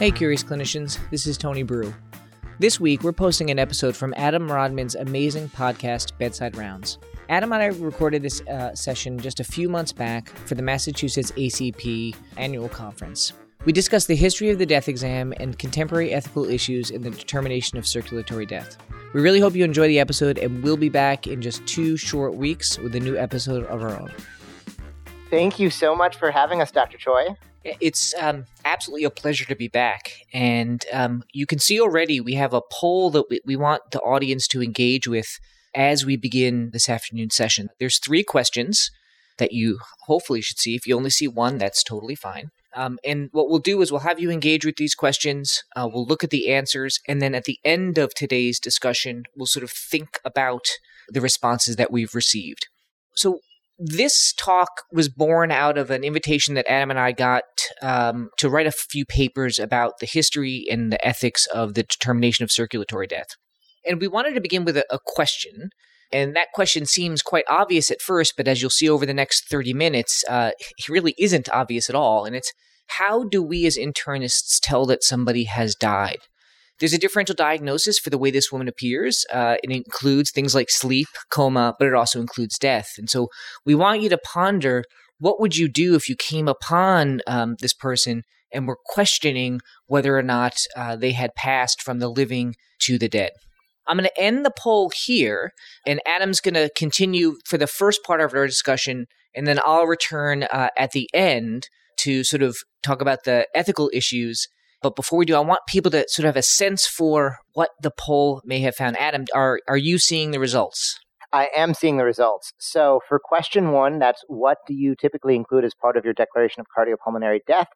Hey, curious clinicians, this is Tony Breu. This week, we're posting an episode from Adam Rodman's amazing podcast, Bedside Rounds. Adam and I recorded this uh, session just a few months back for the Massachusetts ACP annual conference. We discussed the history of the death exam and contemporary ethical issues in the determination of circulatory death. We really hope you enjoy the episode, and we'll be back in just two short weeks with a new episode of our own. Thank you so much for having us, Dr. Choi. It's um, absolutely a pleasure to be back. And um, you can see already we have a poll that we, we want the audience to engage with as we begin this afternoon session. There's three questions that you hopefully should see. If you only see one, that's totally fine. Um, and what we'll do is we'll have you engage with these questions. Uh, we'll look at the answers. And then at the end of today's discussion, we'll sort of think about the responses that we've received. So, this talk was born out of an invitation that Adam and I got um, to write a few papers about the history and the ethics of the determination of circulatory death. And we wanted to begin with a, a question. And that question seems quite obvious at first, but as you'll see over the next 30 minutes, uh, it really isn't obvious at all. And it's how do we as internists tell that somebody has died? There's a differential diagnosis for the way this woman appears. Uh, it includes things like sleep, coma, but it also includes death. And so we want you to ponder what would you do if you came upon um, this person and were questioning whether or not uh, they had passed from the living to the dead. I'm going to end the poll here, and Adam's going to continue for the first part of our discussion, and then I'll return uh, at the end to sort of talk about the ethical issues but before we do, I want people to sort of have a sense for what the poll may have found. Adam, are are you seeing the results? I am seeing the results. So for question one, that's what do you typically include as part of your declaration of cardiopulmonary death?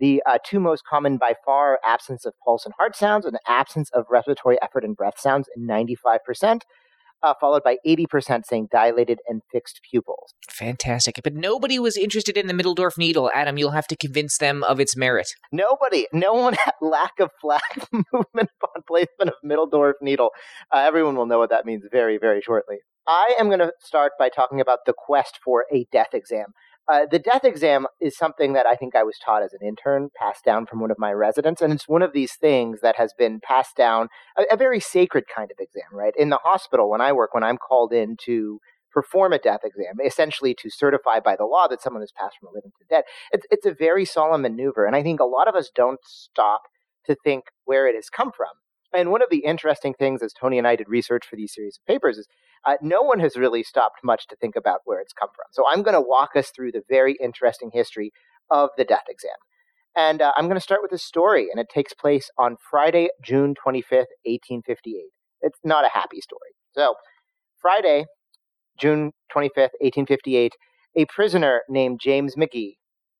The uh, two most common by far absence of pulse and heart sounds and absence of respiratory effort and breath sounds in 95% uh, followed by 80% saying dilated and fixed pupils. Fantastic. But nobody was interested in the Middeldorpf needle. Adam, you'll have to convince them of its merit. Nobody. No one had lack of flat movement upon placement of Middeldorpf needle. Uh, everyone will know what that means very, very shortly. I am going to start by talking about the quest for a death exam. Uh, the death exam is something that I think I was taught as an intern, passed down from one of my residents, and it's one of these things that has been passed down, a, a very sacred kind of exam, right? In the hospital, when I work, when I'm called in to perform a death exam, essentially to certify by the law that someone has passed from a living to dead, it's, it's a very solemn maneuver, and I think a lot of us don't stop to think where it has come from. And one of the interesting things, as Tony and I did research for these series of papers, is uh, no one has really stopped much to think about where it's come from. So I'm going to walk us through the very interesting history of the death exam. And uh, I'm going to start with a story, and it takes place on Friday, June 25th, 1858. It's not a happy story. So, Friday, June 25th, 1858, a prisoner named James McGee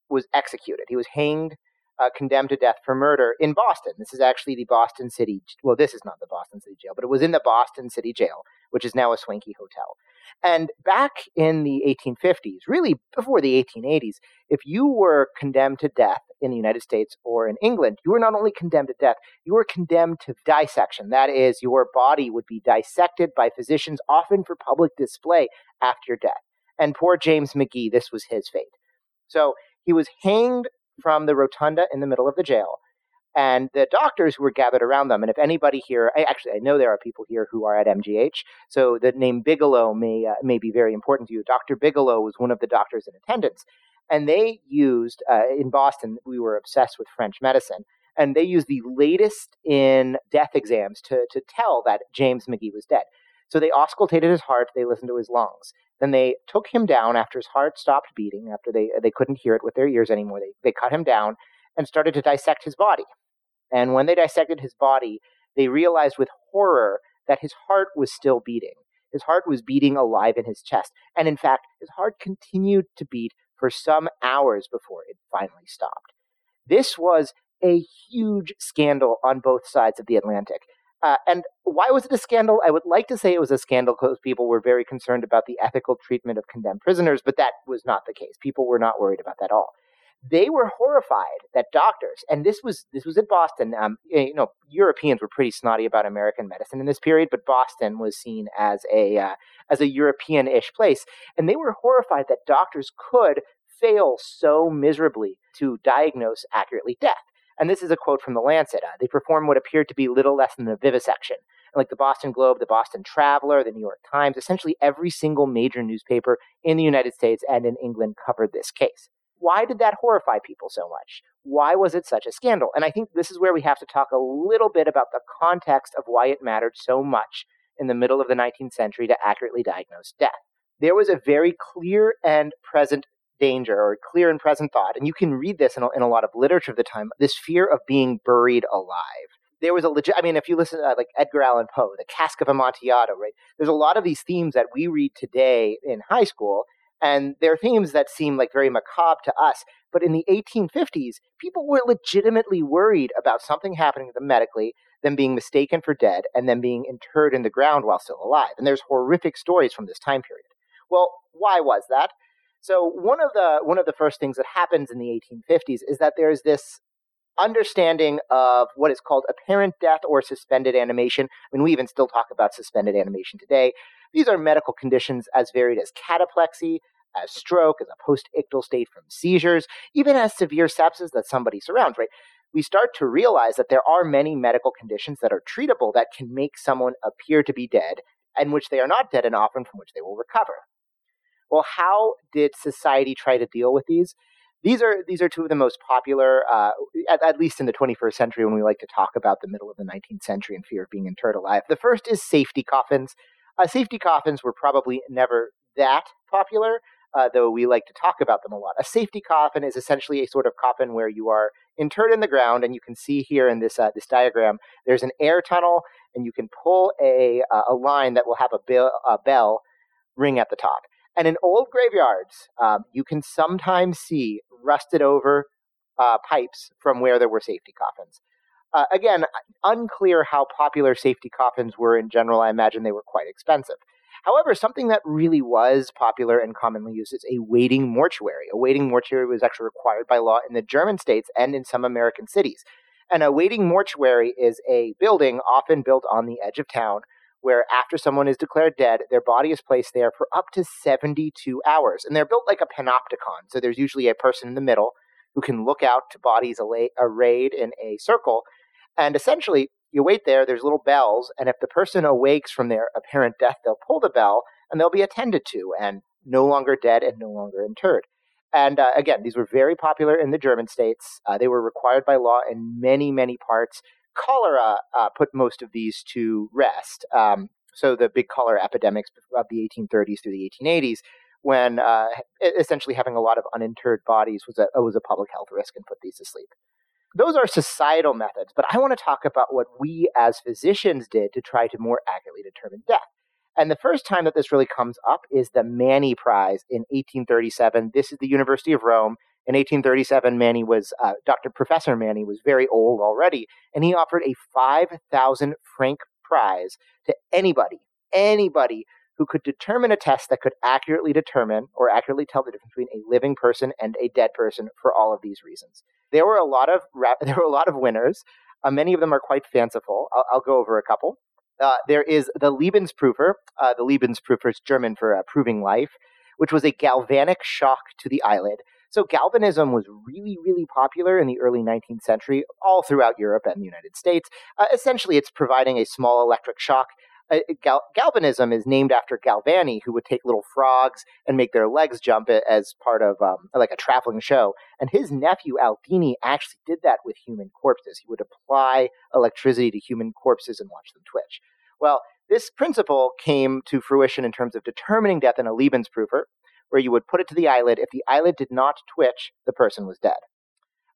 was executed. He was hanged uh, condemned to death for murder in Boston. This is actually the Boston City. Well, this is not the Boston City Jail, but it was in the Boston City Jail, which is now a swanky hotel. And back in the 1850s, really before the 1880s, if you were condemned to death in the United States or in England, you were not only condemned to death, you were condemned to dissection. That is, your body would be dissected by physicians, often for public display after your death. And poor James McGee, this was his fate. So he was hanged from the rotunda in the middle of the jail. And the doctors were gathered around them, and if anybody here, I, actually, I know there are people here who are at MGH, so the name Bigelow may uh, may be very important to you. Dr. Bigelow was one of the doctors in attendance, and they used uh, in Boston. We were obsessed with French medicine, and they used the latest in death exams to to tell that James McGee was dead. So they auscultated his heart, they listened to his lungs. Then they took him down after his heart stopped beating, after they, they couldn't hear it with their ears anymore. They, they cut him down and started to dissect his body. And when they dissected his body, they realized with horror that his heart was still beating. His heart was beating alive in his chest. And in fact, his heart continued to beat for some hours before it finally stopped. This was a huge scandal on both sides of the Atlantic. Uh, and why was it a scandal? I would like to say it was a scandal because people were very concerned about the ethical treatment of condemned prisoners, but that was not the case. People were not worried about that at all. They were horrified that doctors, and this was this was in Boston. Um, you know, Europeans were pretty snotty about American medicine in this period, but Boston was seen as a uh, as a European-ish place, and they were horrified that doctors could fail so miserably to diagnose accurately death. And this is a quote from the Lancet. Uh, they performed what appeared to be little less than a vivisection. And Like the Boston Globe, the Boston Traveler, the New York Times, essentially every single major newspaper in the United States and in England covered this case. Why did that horrify people so much? Why was it such a scandal? And I think this is where we have to talk a little bit about the context of why it mattered so much in the middle of the 19th century to accurately diagnose death. There was a very clear and present danger or clear and present thought, and you can read this in a, in a lot of literature of the time, this fear of being buried alive. There was a legit, I mean, if you listen to uh, like Edgar Allan Poe, the Cask of Amontillado, right? There's a lot of these themes that we read today in high school, and they're themes that seem like very macabre to us. But in the 1850s, people were legitimately worried about something happening to them medically, them being mistaken for dead, and them being interred in the ground while still alive. And there's horrific stories from this time period. Well, why was that? So one of the one of the first things that happens in the 1850s is that there's this understanding of what is called apparent death or suspended animation. I mean, we even still talk about suspended animation today. These are medical conditions as varied as cataplexy, as stroke, as a post-ictal state from seizures, even as severe sepsis that somebody surrounds, right? We start to realize that there are many medical conditions that are treatable that can make someone appear to be dead and which they are not dead and often from which they will recover. Well, how did society try to deal with these? These are these are two of the most popular, uh, at, at, least in the 21st century, when we like to talk about the middle of the 19th century and fear of being interred alive. The first is safety coffins. Uh, safety coffins were probably never that popular, uh, though we like to talk about them a lot. A safety coffin is essentially a sort of coffin where you are interred in the ground, and you can see here in this uh, this diagram, there's an air tunnel, and you can pull a uh, a line that will have a bell, a bell ring at the top. And in old graveyards, um, you can sometimes see rusted over uh, pipes from where there were safety coffins. Uh, again, unclear how popular safety coffins were in general. I imagine they were quite expensive. However, something that really was popular and commonly used is a waiting mortuary. A waiting mortuary was actually required by law in the German states and in some American cities. And a waiting mortuary is a building often built on the edge of town where after someone is declared dead, their body is placed there for up to 72 hours. And they're built like a panopticon. So there's usually a person in the middle who can look out to bodies arrayed in a circle. And essentially, you wait there, there's little bells, and if the person awakes from their apparent death, they'll pull the bell and they'll be attended to and no longer dead and no longer interred. And uh, again, these were very popular in the German states. Uh, they were required by law in many, many parts cholera uh, put most of these to rest. Um, so the big cholera epidemics of the 1830s through the 1880s, when uh, essentially having a lot of uninterred bodies was a was a public health risk and put these to sleep. Those are societal methods, but I want to talk about what we as physicians did to try to more accurately determine death. And the first time that this really comes up is the Manni Prize in 1837. This is the University of Rome. In 1837, Manni was, uh, Dr. Professor Manni was very old already, and he offered a 5,000 franc prize to anybody, anybody who could determine a test that could accurately determine or accurately tell the difference between a living person and a dead person for all of these reasons. There were a lot of there were a lot of winners. Uh, many of them are quite fanciful. I'll, I'll go over a couple. Uh, there is the Lebensprüfer. Uh, the Lebensprüfer is German for uh, proving life, which was a galvanic shock to the eyelid. So galvanism was really, really popular in the early 19th century, all throughout Europe and the United States. Uh, essentially, it's providing a small electric shock. Uh, gal- galvanism is named after Galvani, who would take little frogs and make their legs jump as part of um, like a traveling show. And his nephew Aldini actually did that with human corpses. He would apply electricity to human corpses and watch them twitch. Well, this principle came to fruition in terms of determining death in a Lebensprüfer, where you would put it to the eyelid. If the eyelid did not twitch, the person was dead.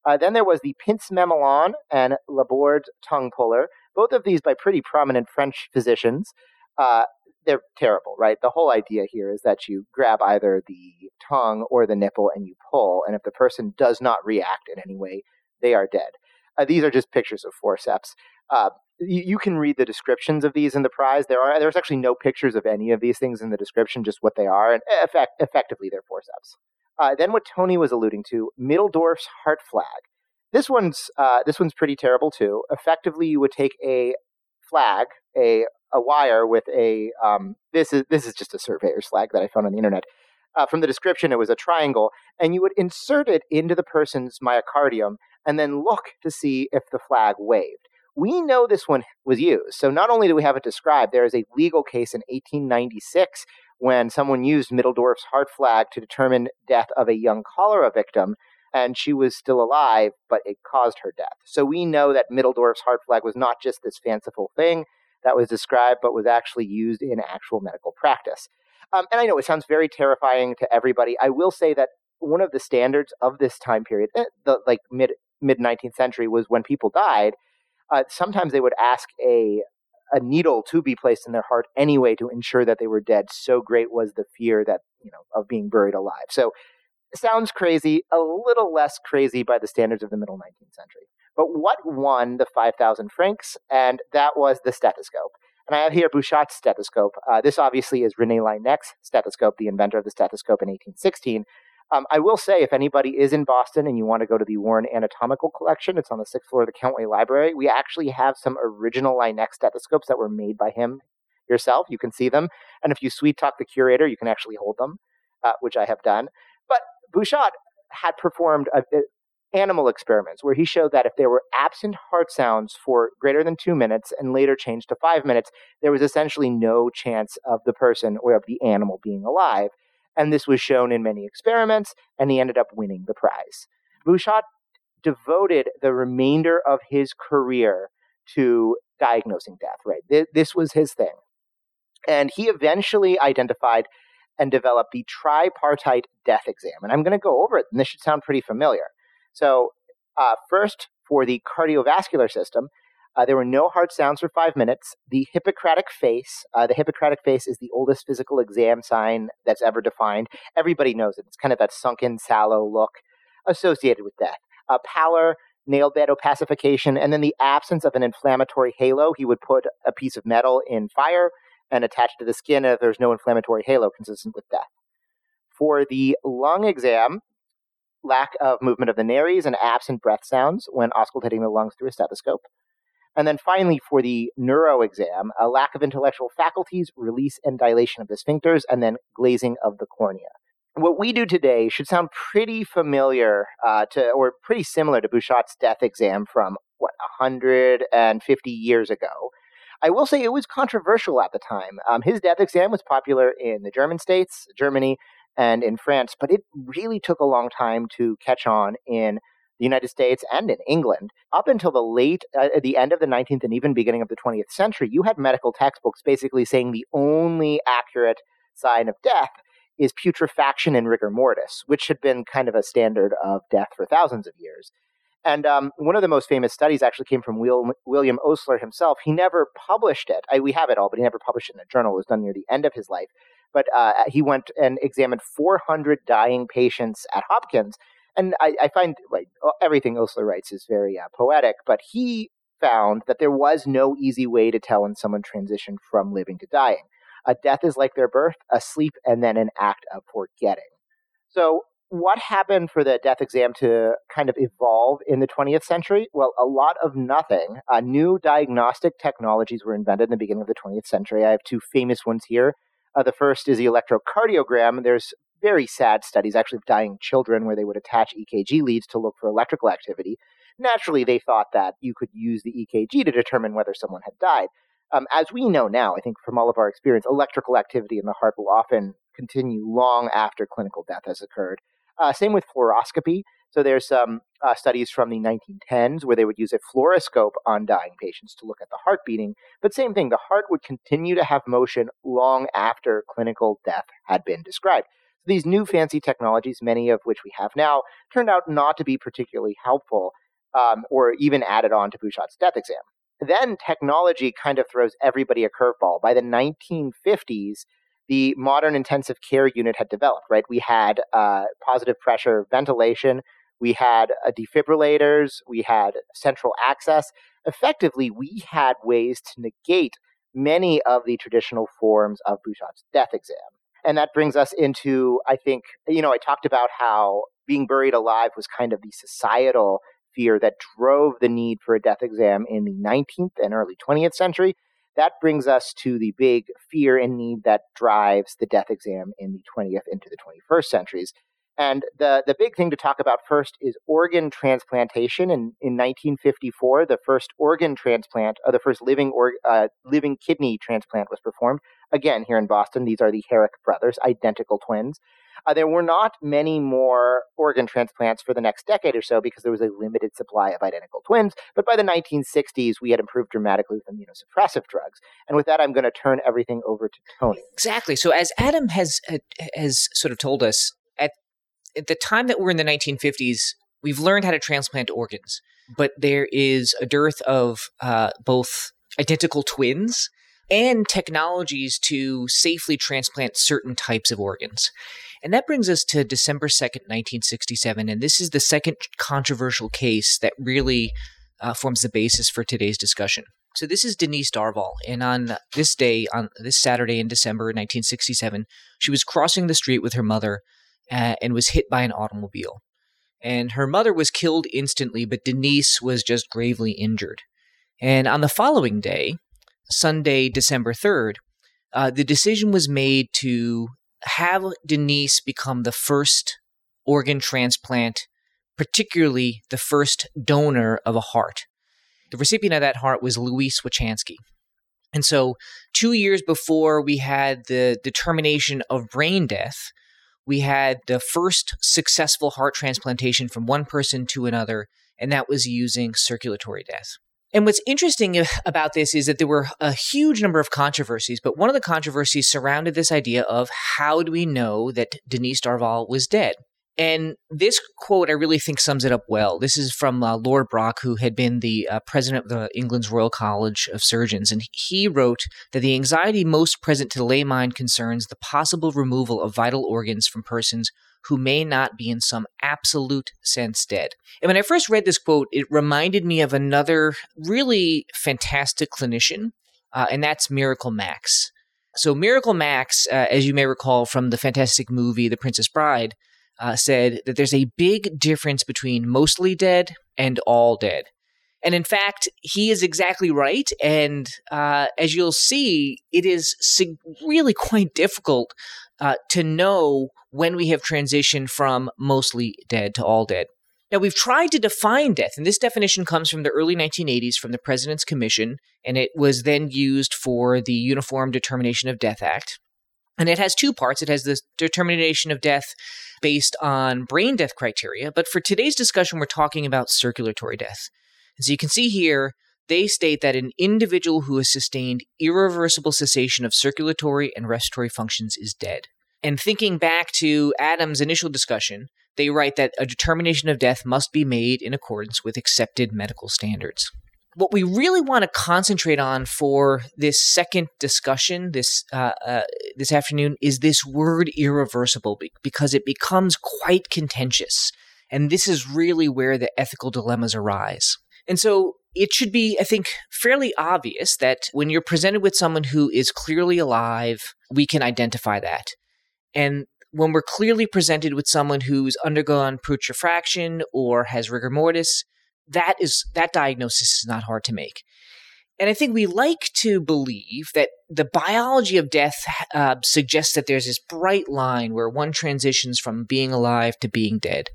Uh, then there was the pince mamelon and Laborde tongue puller, both of these by pretty prominent French physicians. Uh, they're terrible, right? The whole idea here is that you grab either the tongue or the nipple and you pull, and if the person does not react in any way, they are dead. Uh, these are just pictures of forceps. Uh, you, can read the descriptions of these in the prize. There are there's actually no pictures of any of these things in the description, just what they are, and effect, effectively they're forceps. Uh, then what Tony was alluding to, Middeldorpf's heart flag. This one's uh, this one's pretty terrible too. Effectively, you would take a flag, a a wire with a um, this is this is just a surveyor's flag that I found on the internet. Uh, from the description, it was a triangle, and you would insert it into the person's myocardium and then look to see if the flag waved. We know this one was used. So not only do we have it described, there is a legal case in 1896 when someone used Middeldorpf's heart flag to determine death of a young cholera victim and she was still alive, but it caused her death. So we know that Middeldorpf's heart flag was not just this fanciful thing that was described, but was actually used in actual medical practice. Um, and I know it sounds very terrifying to everybody. I will say that one of the standards of this time period, eh, the like mid mid 19th century, was when people died. Uh, sometimes they would ask a a needle to be placed in their heart anyway to ensure that they were dead. So great was the fear that you know of being buried alive. So sounds crazy, a little less crazy by the standards of the middle 19th century. But what won the 5,000 francs? And that was the stethoscope. And I have here Bouchut's stethoscope. Uh, this obviously is Rene Laennec's stethoscope, the inventor of the stethoscope in 1816. Um, I will say, if anybody is in Boston and you want to go to the Warren Anatomical Collection, it's on the sixth floor of the Countway Library. We actually have some original Laennec stethoscopes that were made by him yourself. You can see them. And if you sweet talk the curator, you can actually hold them, uh, which I have done. But Bouchut had performed a, a, animal experiments where he showed that if there were absent heart sounds for greater than two minutes and later changed to five minutes, there was essentially no chance of the person or of the animal being alive. And this was shown in many experiments, and he ended up winning the prize. Bouchut devoted the remainder of his career to diagnosing death, right? This was his thing. And he eventually identified and developed the tripartite death exam. And I'm going to go over it, and this should sound pretty familiar. So, uh, first, for the cardiovascular system, uh, there were no hard sounds for five minutes. The Hippocratic face, uh, the Hippocratic face is the oldest physical exam sign that's ever defined. Everybody knows it. It's kind of that sunken, sallow look associated with death. Uh, pallor, nail bed opacification, and then the absence of an inflammatory halo. He would put a piece of metal in fire and attach it to the skin if there's no inflammatory halo consistent with death. For the lung exam, lack of movement of the nares and absent breath sounds when auscultating the lungs through a stethoscope. And then finally, for the neuro exam, a lack of intellectual faculties, release and dilation of the sphincters, and then glazing of the cornea. What we do today should sound pretty familiar uh, to, or pretty similar to Bouchut's death exam from what 150 years ago. I will say it was controversial at the time. Um, his death exam was popular in the German states, Germany, and in France, but it really took a long time to catch on in the United States and in England. Up until the late, uh, the end of the 19th and even beginning of the 20th century, you had medical textbooks basically saying the only accurate sign of death is putrefaction and rigor mortis, which had been kind of a standard of death for thousands of years. And um, one of the most famous studies actually came from Will, William Osler himself. He never published it. I, we have it all, but he never published it in a journal. It was done near the end of his life. But uh, he went and examined 400 dying patients at Hopkins and I, I find like everything Osler writes is very uh, poetic, but he found that there was no easy way to tell when someone transitioned from living to dying. A death is like their birth, a sleep, and then an act of forgetting. So, what happened for the death exam to kind of evolve in the 20th century? Well, a lot of nothing. Uh, new diagnostic technologies were invented in the beginning of the 20th century. I have two famous ones here. Uh, the first is the electrocardiogram. There's very sad studies, actually, of dying children where they would attach EKG leads to look for electrical activity. Naturally, they thought that you could use the EKG to determine whether someone had died. Um, as we know now, I think from all of our experience, electrical activity in the heart will often continue long after clinical death has occurred. Uh, same with fluoroscopy. So there's some uh, studies from the 1910s where they would use a fluoroscope on dying patients to look at the heart beating. But same thing, the heart would continue to have motion long after clinical death had been described. These new fancy technologies, many of which we have now, turned out not to be particularly helpful um, or even added on to Bouchut's death exam. Then technology kind of throws everybody a curveball. By the 1950s, the modern intensive care unit had developed, right? We had uh, positive pressure ventilation, we had uh, defibrillators, we had central access. Effectively, we had ways to negate many of the traditional forms of Bouchut's death exam. And that brings us into, I think, you know, I talked about how being buried alive was kind of the societal fear that drove the need for a death exam in the 19th and early 20th century. That brings us to the big fear and need that drives the death exam in the 20th into the 21st centuries. And the, the big thing to talk about first is organ transplantation. In, in 1954, the first organ transplant, or uh, the first living, or, uh, living kidney transplant was performed. Again, here in Boston, these are the Herrick brothers, identical twins. Uh, there were not many more organ transplants for the next decade or so because there was a limited supply of identical twins. But by the 1960s, we had improved dramatically with immunosuppressive drugs. And with that, I'm going to turn everything over to Tony. Exactly. So, as Adam has has sort of told us, at, the time that we're in the 1950s, we've learned how to transplant organs, but there is a dearth of uh, both identical twins and technologies to safely transplant certain types of organs. And that brings us to December 2nd, 1967. And this is the second controversial case that really uh, forms the basis for today's discussion. So this is Denise Darvall. And on this day, on this Saturday in December 1967, she was crossing the street with her mother uh, and was hit by an automobile. And her mother was killed instantly, but Denise was just gravely injured. And on the following day, Sunday, December 3rd, uh, the decision was made to have Denise become the first organ transplant, particularly the first donor of a heart. The recipient of that heart was Louise Washkansky. And so, two years before we had the determination of brain death, we had the first successful heart transplantation from one person to another, and that was using circulatory death. And what's interesting about this is that there were a huge number of controversies, but one of the controversies surrounded this idea of how do we know that Denise Darvall was dead? And this quote, I really think sums it up well. This is from uh, Lord Brock, who had been the uh, president of the England's Royal College of Surgeons. And he wrote that the anxiety most present to the lay mind concerns the possible removal of vital organs from persons who may not be in some absolute sense dead. And when I first read this quote, it reminded me of another really fantastic clinician, uh, and that's Miracle Max. So, Miracle Max, uh, as you may recall from the fantastic movie The Princess Bride, uh, said that there's a big difference between mostly dead and all dead. And in fact, he is exactly right. And uh, as you'll see, it is sig- really quite difficult uh, to know when we have transitioned from mostly dead to all dead. Now, we've tried to define death, and this definition comes from the early 1980s from the President's Commission, and it was then used for the Uniform Determination of Death Act. And it has two parts. It has the determination of death based on brain death criteria, but for today's discussion, we're talking about circulatory death. And so you can see here, they state that an individual who has sustained irreversible cessation of circulatory and respiratory functions is dead. And thinking back to Adam's initial discussion, they write that a determination of death must be made in accordance with accepted medical standards. What we really want to concentrate on for this second discussion this uh, uh, this afternoon is this word irreversible because it becomes quite contentious, and this is really where the ethical dilemmas arise. And so it should be, I think, fairly obvious that when you're presented with someone who is clearly alive, we can identify that. And when we're clearly presented with someone who's undergone putrefaction or has rigor mortis, that is that diagnosis is not hard to make. And I think we like to believe that the biology of death uh, suggests that there's this bright line where one transitions from being alive to being dead.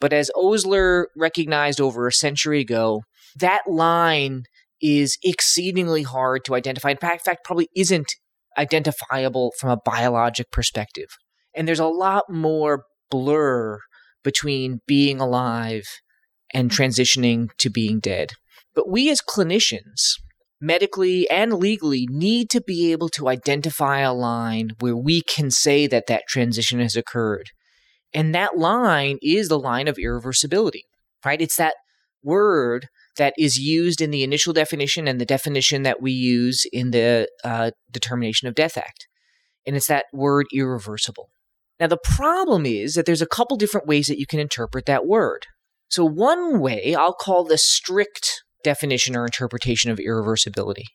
But as Osler recognized over a century ago, that line is exceedingly hard to identify. In fact, fact probably isn't identifiable from a biologic perspective. And there's a lot more blur between being alive and transitioning to being dead. But we as clinicians, medically and legally, need to be able to identify a line where we can say that that transition has occurred. And that line is the line of irreversibility, right? It's that word that is used in the initial definition and the definition that we use in the uh, Determination of Death Act. And it's that word irreversible. Now, the problem is that there's a couple different ways that you can interpret that word. So, one way I'll call the strict definition or interpretation of irreversibility.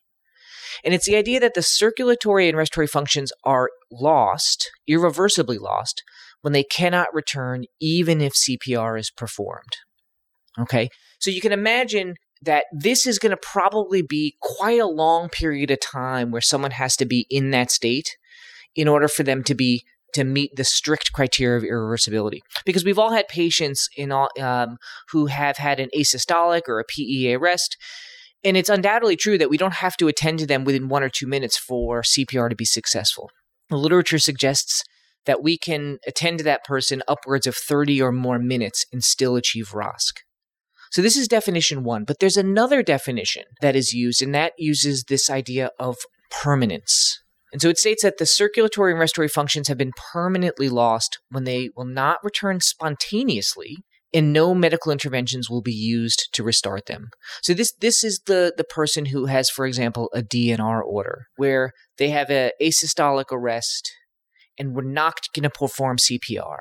And it's the idea that the circulatory and respiratory functions are lost, irreversibly lost, when they cannot return, even if CPR is performed. Okay. So you can imagine that this is going to probably be quite a long period of time where someone has to be in that state in order for them to be to meet the strict criteria of irreversibility. Because we've all had patients in all, um, who have had an asystolic or a PEA arrest. And it's undoubtedly true that we don't have to attend to them within one or two minutes for CPR to be successful. The literature suggests that we can attend to that person upwards of 30 or more minutes and still achieve ROSC. So this is definition one, but there's another definition that is used, and that uses this idea of permanence. And so it states that the circulatory and respiratory functions have been permanently lost when they will not return spontaneously and no medical interventions will be used to restart them. So this this is the the person who has for example a DNR order where they have a asystolic arrest and we're not going to perform CPR.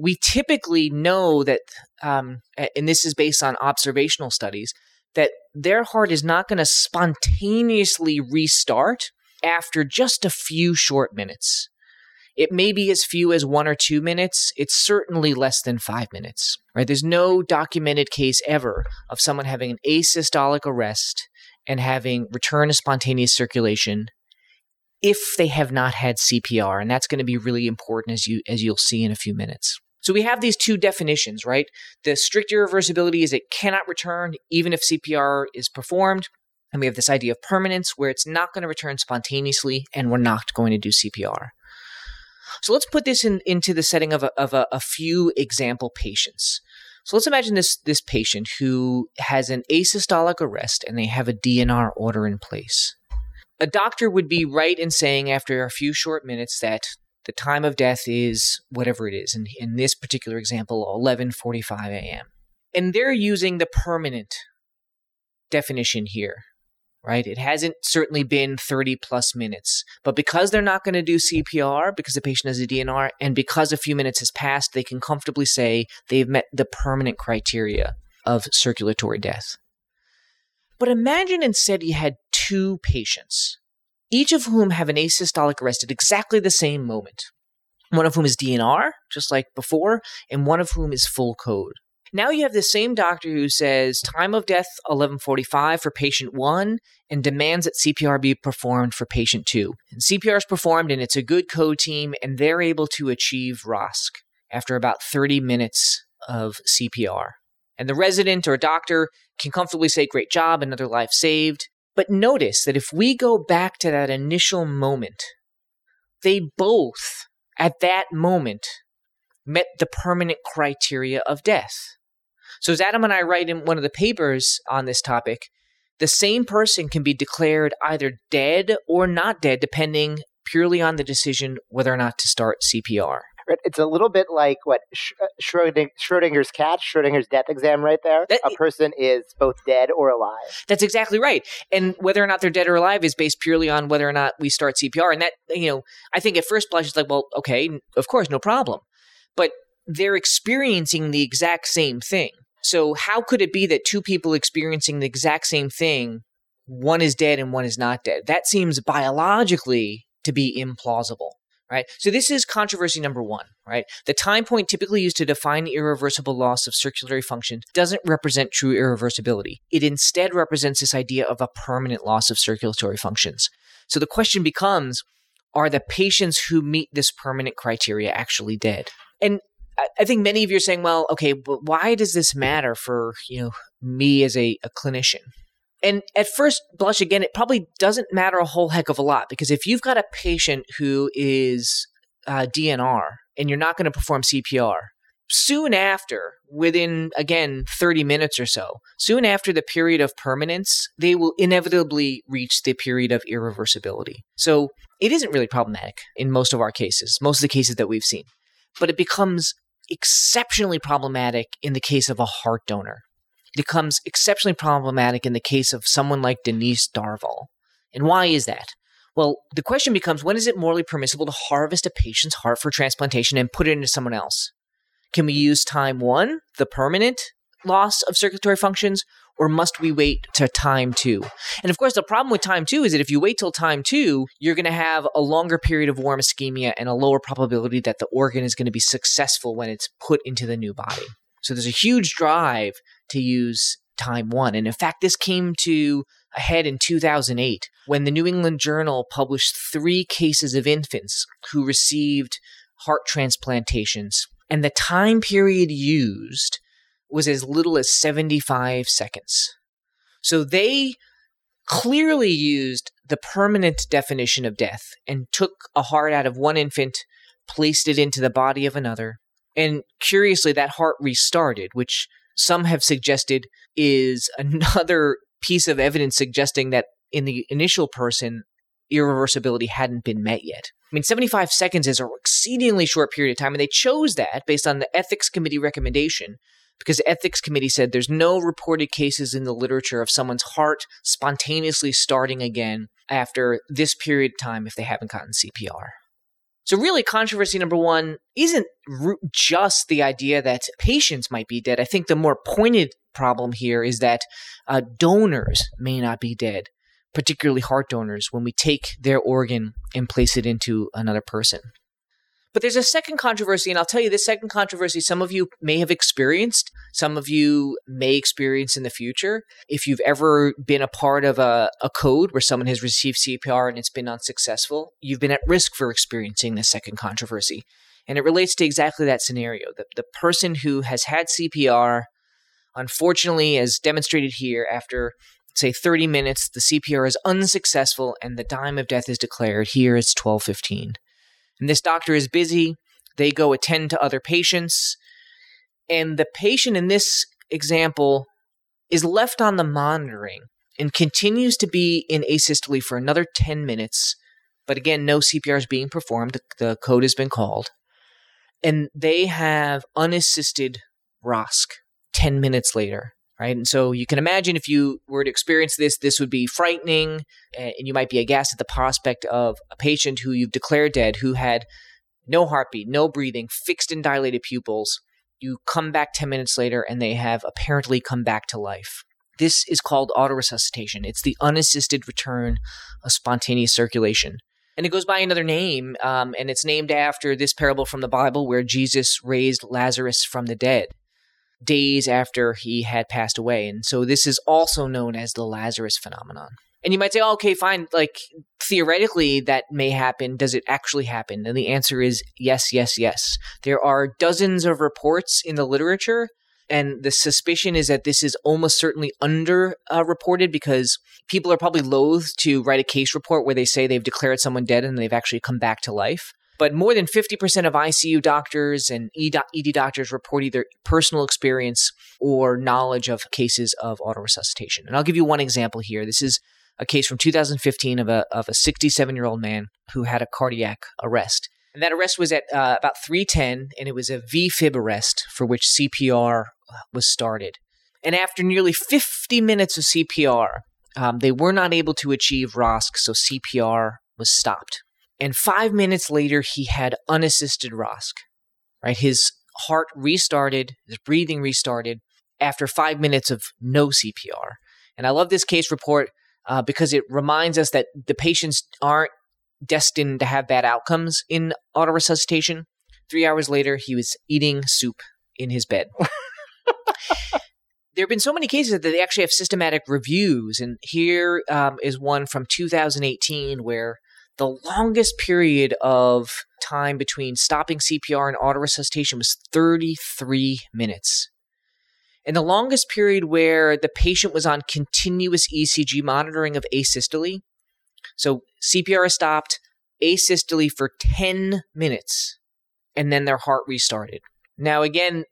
We typically know that, um, and this is based on observational studies, that their heart is not going to spontaneously restart after just a few short minutes. It may be as few as one or two minutes. It's certainly less than five minutes, right? There's no documented case ever of someone having an asystolic arrest and having return to spontaneous circulation if they have not had CPR, and that's going to be really important as you as you'll see in a few minutes. So we have these two definitions, right? The strict irreversibility is it cannot return even if CPR is performed. And we have this idea of permanence where it's not going to return spontaneously and we're not going to do CPR. So let's put this in, into the setting of, a, of a, a few example patients. So let's imagine this, this patient who has an asystolic arrest and they have a DNR order in place a doctor would be right in saying after a few short minutes that the time of death is whatever it is. And in this particular example, 11:45 a.m. And they're using the permanent definition here, right? It hasn't certainly been 30 plus minutes, but because they're not going to do CPR because the patient has a DNR and because a few minutes has passed, they can comfortably say they've met the permanent criteria of circulatory death. But imagine instead you had two patients, each of whom have an asystolic arrest at exactly the same moment. One of whom is DNR, just like before, and one of whom is full code. Now you have the same doctor who says time of death 1145 for patient 1 and demands that CPR be performed for patient 2. And CPR is performed and it's a good code team and they're able to achieve ROSC after about 30 minutes of CPR. And the resident or doctor can comfortably say, Great job, another life saved. But notice that if we go back to that initial moment, they both, at that moment, met the permanent criteria of death. So, as Adam and I write in one of the papers on this topic, the same person can be declared either dead or not dead, depending purely on the decision whether or not to start CPR. It's a little bit like what uh, Schrodinger's cat, Schrodinger's death exam, right there. That, a person is both dead or alive. That's exactly right. And whether or not they're dead or alive is based purely on whether or not we start CPR. And that, you know, I think at first blush it's like, well, okay, of course, no problem. But they're experiencing the exact same thing. So how could it be that two people experiencing the exact same thing, one is dead and one is not dead? That seems biologically to be implausible right? So this is controversy number one, right? The time point typically used to define irreversible loss of circulatory function doesn't represent true irreversibility. It instead represents this idea of a permanent loss of circulatory functions. So the question becomes, are the patients who meet this permanent criteria actually dead? And I think many of you are saying, well, okay, but why does this matter for, you know, me as a, a clinician? And at first blush, again, it probably doesn't matter a whole heck of a lot because if you've got a patient who is uh, DNR and you're not going to perform CPR, soon after, within again 30 minutes or so, soon after the period of permanence, they will inevitably reach the period of irreversibility. So it isn't really problematic in most of our cases, most of the cases that we've seen. But it becomes exceptionally problematic in the case of a heart donor It becomes exceptionally problematic in the case of someone like Denise Darvall. And why is that? Well, the question becomes when is it morally permissible to harvest a patient's heart for transplantation and put it into someone else? Can we use time one, the permanent loss of circulatory functions, or must we wait to time two? And of course, the problem with time two is that if you wait till time two, you're going to have a longer period of warm ischemia and a lower probability that the organ is going to be successful when it's put into the new body. So there's a huge drive to use time one. And in fact, this came to a head in 2008 when the New England Journal published three cases of infants who received heart transplantations. And the time period used was as little as 75 seconds. So they clearly used the permanent definition of death and took a heart out of one infant, placed it into the body of another, and curiously, that heart restarted, which some have suggested is another piece of evidence suggesting that in the initial person, irreversibility hadn't been met yet. I mean, 75 seconds is an exceedingly short period of time, and they chose that based on the ethics committee recommendation because the ethics committee said there's no reported cases in the literature of someone's heart spontaneously starting again after this period of time if they haven't gotten CPR. So, really, controversy number one isn't just the idea that patients might be dead. I think the more pointed problem here is that uh, donors may not be dead, particularly heart donors, when we take their organ and place it into another person. But there's a second controversy, and I'll tell you this second controversy some of you may have experienced, some of you may experience in the future. If you've ever been a part of a, a code where someone has received CPR and it's been unsuccessful, you've been at risk for experiencing this second controversy. And it relates to exactly that scenario. The, the person who has had CPR, unfortunately, as demonstrated here, after say 30 minutes, the CPR is unsuccessful and the time of death is declared. Here it's 1215. And this doctor is busy. They go attend to other patients. And the patient in this example is left on the monitoring and continues to be in asystole for another 10 minutes. But again, no CPR is being performed. The, code has been called. And they have unassisted ROSC 10 minutes later right? And so you can imagine if you were to experience this, this would be frightening, and you might be aghast at the prospect of a patient who you've declared dead, who had no heartbeat, no breathing, fixed and dilated pupils. You come back 10 minutes later, and they have apparently come back to life. This is called autoresuscitation. It's the unassisted return of spontaneous circulation. And it goes by another name, um, and it's named after this parable from the Bible where Jesus raised Lazarus from the dead days after he had passed away. And so this is also known as the Lazarus phenomenon. And you might say, oh, okay, fine. Like theoretically, that may happen. Does it actually happen? And the answer is yes, yes, yes. There are dozens of reports in the literature. And the suspicion is that this is almost certainly under uh, reported because people are probably loath to write a case report where they say they've declared someone dead and they've actually come back to life. But more than 50% of ICU doctors and ED doctors report either personal experience or knowledge of cases of autoresuscitation. And I'll give you one example here. This is a case from 2015 of a, of a 67 year old man who had a cardiac arrest. And that arrest was at uh, about 310, and it was a VFib arrest for which CPR uh, was started. And after nearly 50 minutes of CPR, um, they were not able to achieve ROSC, so CPR was stopped. And five minutes later, he had unassisted ROSC, right? His heart restarted, his breathing restarted after five minutes of no CPR. And I love this case report uh, because it reminds us that the patients aren't destined to have bad outcomes in autoresuscitation. Three hours later, he was eating soup in his bed. there have been so many cases that they actually have systematic reviews. And here um, is one from 2018 where the longest period of time between stopping CPR and autoresuscitation was 33 minutes. And the longest period where the patient was on continuous ECG monitoring of asystole. So CPR is stopped, asystole for 10 minutes, and then their heart restarted. Now, again,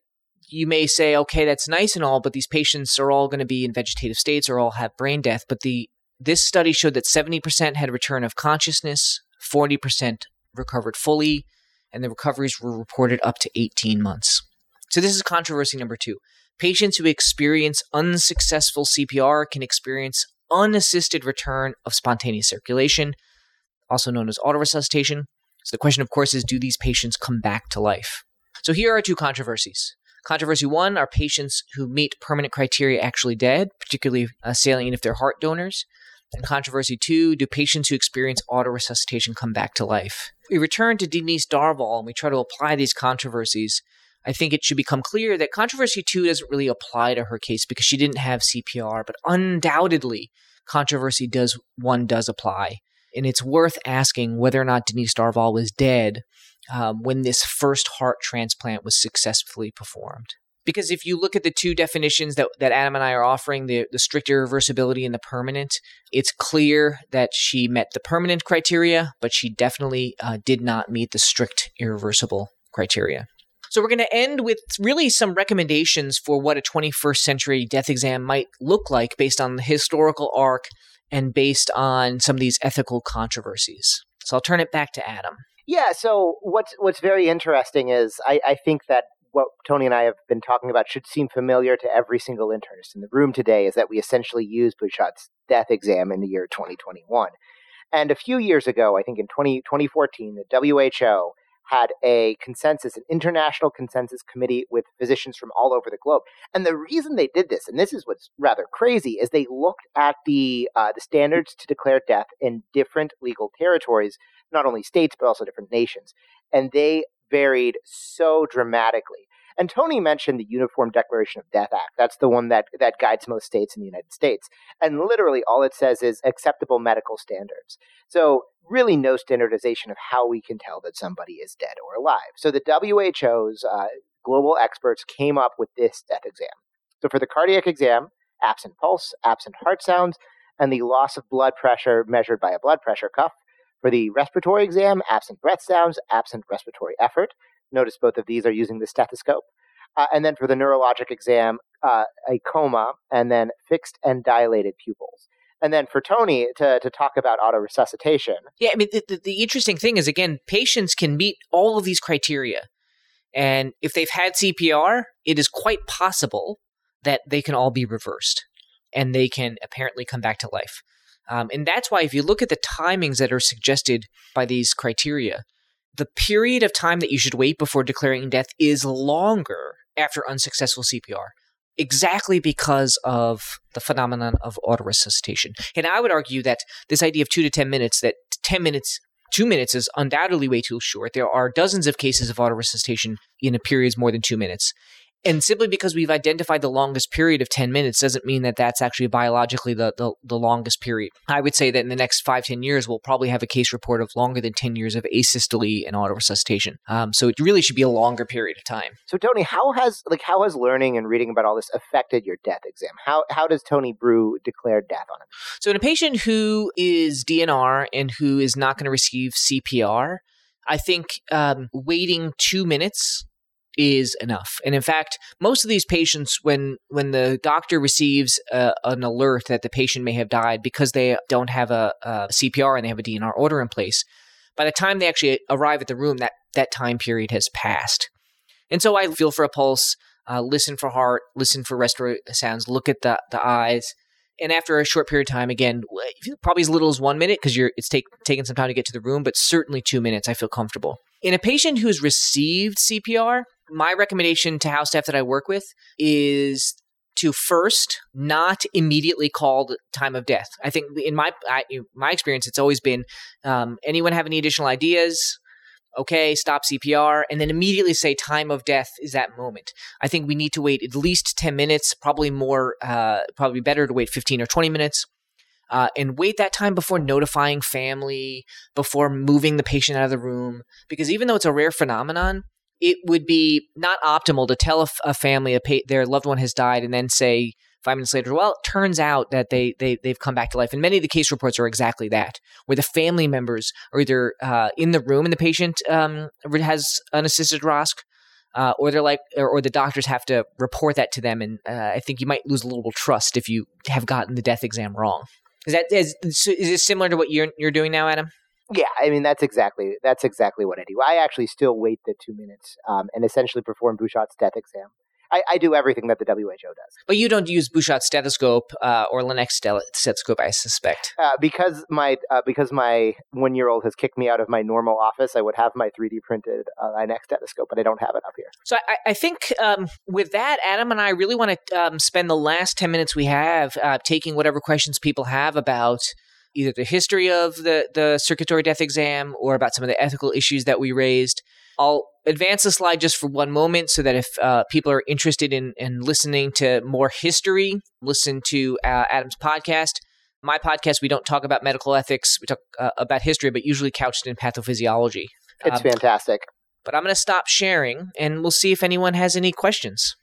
you may say, okay, that's nice and all, but these patients are all going to be in vegetative states or all have brain death. But the this study showed that 70% had return of consciousness, 40% recovered fully, and the recoveries were reported up to 18 months. So, this is controversy number two. Patients who experience unsuccessful CPR can experience unassisted return of spontaneous circulation, also known as autoresuscitation. So, the question, of course, is do these patients come back to life? So, here are two controversies. Controversy one are patients who meet permanent criteria actually dead, particularly uh, salient if they're heart donors. And controversy two, do patients who experience autoresuscitation come back to life? We return to Denise Darvall and we try to apply these controversies I think it should become clear that controversy two doesn't really apply to her case because she didn't have CPR, but undoubtedly controversy does one does apply. And it's worth asking whether or not Denise Darvall was dead um, when this first heart transplant was successfully performed. Because if you look at the two definitions that, that Adam and I are offering, the, the strict irreversibility and the permanent, it's clear that she met the permanent criteria, but she definitely uh, did not meet the strict irreversible criteria. So we're going to end with really some recommendations for what a 21st century death exam might look like based on the historical arc and based on some of these ethical controversies. So I'll turn it back to Adam. Yeah. So what's what's very interesting is I, I think that what Tony and I have been talking about should seem familiar to every single internist in the room today. Is that we essentially use Bouchut's death exam in the year 2021. And a few years ago, I think in 20, 2014, the WHO had a consensus, an international consensus committee with physicians from all over the globe. And the reason they did this, and this is what's rather crazy, is they looked at the uh, the standards to declare death in different legal territories, not only states but also different nations, and they varied so dramatically. And Tony mentioned the Uniform Declaration of Death Act. That's the one that, that guides most states in the United States. And literally all it says is acceptable medical standards. So really no standardization of how we can tell that somebody is dead or alive. So the WHO's uh, global experts came up with this death exam. So for the cardiac exam, absent pulse, absent heart sounds, and the loss of blood pressure measured by a blood pressure cuff. For the respiratory exam, absent breath sounds, absent respiratory effort. Notice both of these are using the stethoscope. Uh, and then for the neurologic exam, uh, a coma, and then fixed and dilated pupils. And then for Tony to, to talk about autoresuscitation. Yeah, I mean, the, the interesting thing is, again, patients can meet all of these criteria. And if they've had CPR, it is quite possible that they can all be reversed and they can apparently come back to life. Um, and that's why, if you look at the timings that are suggested by these criteria, the period of time that you should wait before declaring death is longer after unsuccessful CPR exactly because of the phenomenon of autoresuscitation. And I would argue that this idea of two to 10 minutes, that 10 minutes, two minutes is undoubtedly way too short. There are dozens of cases of autoresuscitation in a period more than two minutes. And simply because we've identified the longest period of 10 minutes doesn't mean that that's actually biologically the, the, the longest period. I would say that in the next five ten years, we'll probably have a case report of longer than 10 years of asystole and autoresuscitation. Um, so it really should be a longer period of time. So Tony, how has like how has learning and reading about all this affected your death exam? How how does Tony Breu declare death on it? So in a patient who is DNR and who is not going to receive CPR, I think um, waiting two minutes is enough. And in fact, most of these patients, when when the doctor receives uh, an alert that the patient may have died because they don't have a, a, CPR and they have a DNR order in place, by the time they actually arrive at the room, that that time period has passed. And so I feel for a pulse, uh, listen for heart, listen for respiratory sounds, look at the the eyes. And after a short period of time, again, probably as little as one minute because you're it's take, taking some time to get to the room, but certainly two minutes, I feel comfortable. In a patient who's received CPR, my recommendation to house staff that I work with is to first not immediately call time of death. I think in my I, my experience, it's always been um, anyone have any additional ideas? Okay, stop CPR, and then immediately say time of death is that moment. I think we need to wait at least ten minutes, probably more, uh, probably better to wait fifteen or twenty minutes. Uh, and wait that time before notifying family, before moving the patient out of the room. Because even though it's a rare phenomenon, it would be not optimal to tell a, a family a pa- their loved one has died and then say five minutes later, well, it turns out that they, they, they've come back to life. And many of the case reports are exactly that, where the family members are either uh, in the room and the patient um, has an assisted ROSC, uh, or they're like, or, or, the doctors have to report that to them. And uh, I think you might lose a little trust if you have gotten the death exam wrong. Is that is, is it similar to what you're you're doing now, Adam? Yeah, I mean that's exactly that's exactly what I do. I actually still wait the two minutes um, and essentially perform Bouchut's death exam. I, I, do everything that the WHO does. But you don't use Bouchut's stethoscope uh, or Laennec's stethoscope, I suspect. Uh, because my uh, because my one year old has kicked me out of my normal office, I would have my 3D printed uh, Laennec stethoscope, but I don't have it up here. So I, I think um, with that, Adam and I really want to um, spend the last 10 minutes we have uh, taking whatever questions people have about either the history of the, the circulatory death exam or about some of the ethical issues that we raised. I'll advance the slide just for one moment so that if uh, people are interested in, in listening to more history, listen to uh, Adam's podcast. My podcast, we don't talk about medical ethics. We talk uh, about history, but usually couched in pathophysiology. It's Um, fantastic. But I'm going to stop sharing and we'll see if anyone has any questions.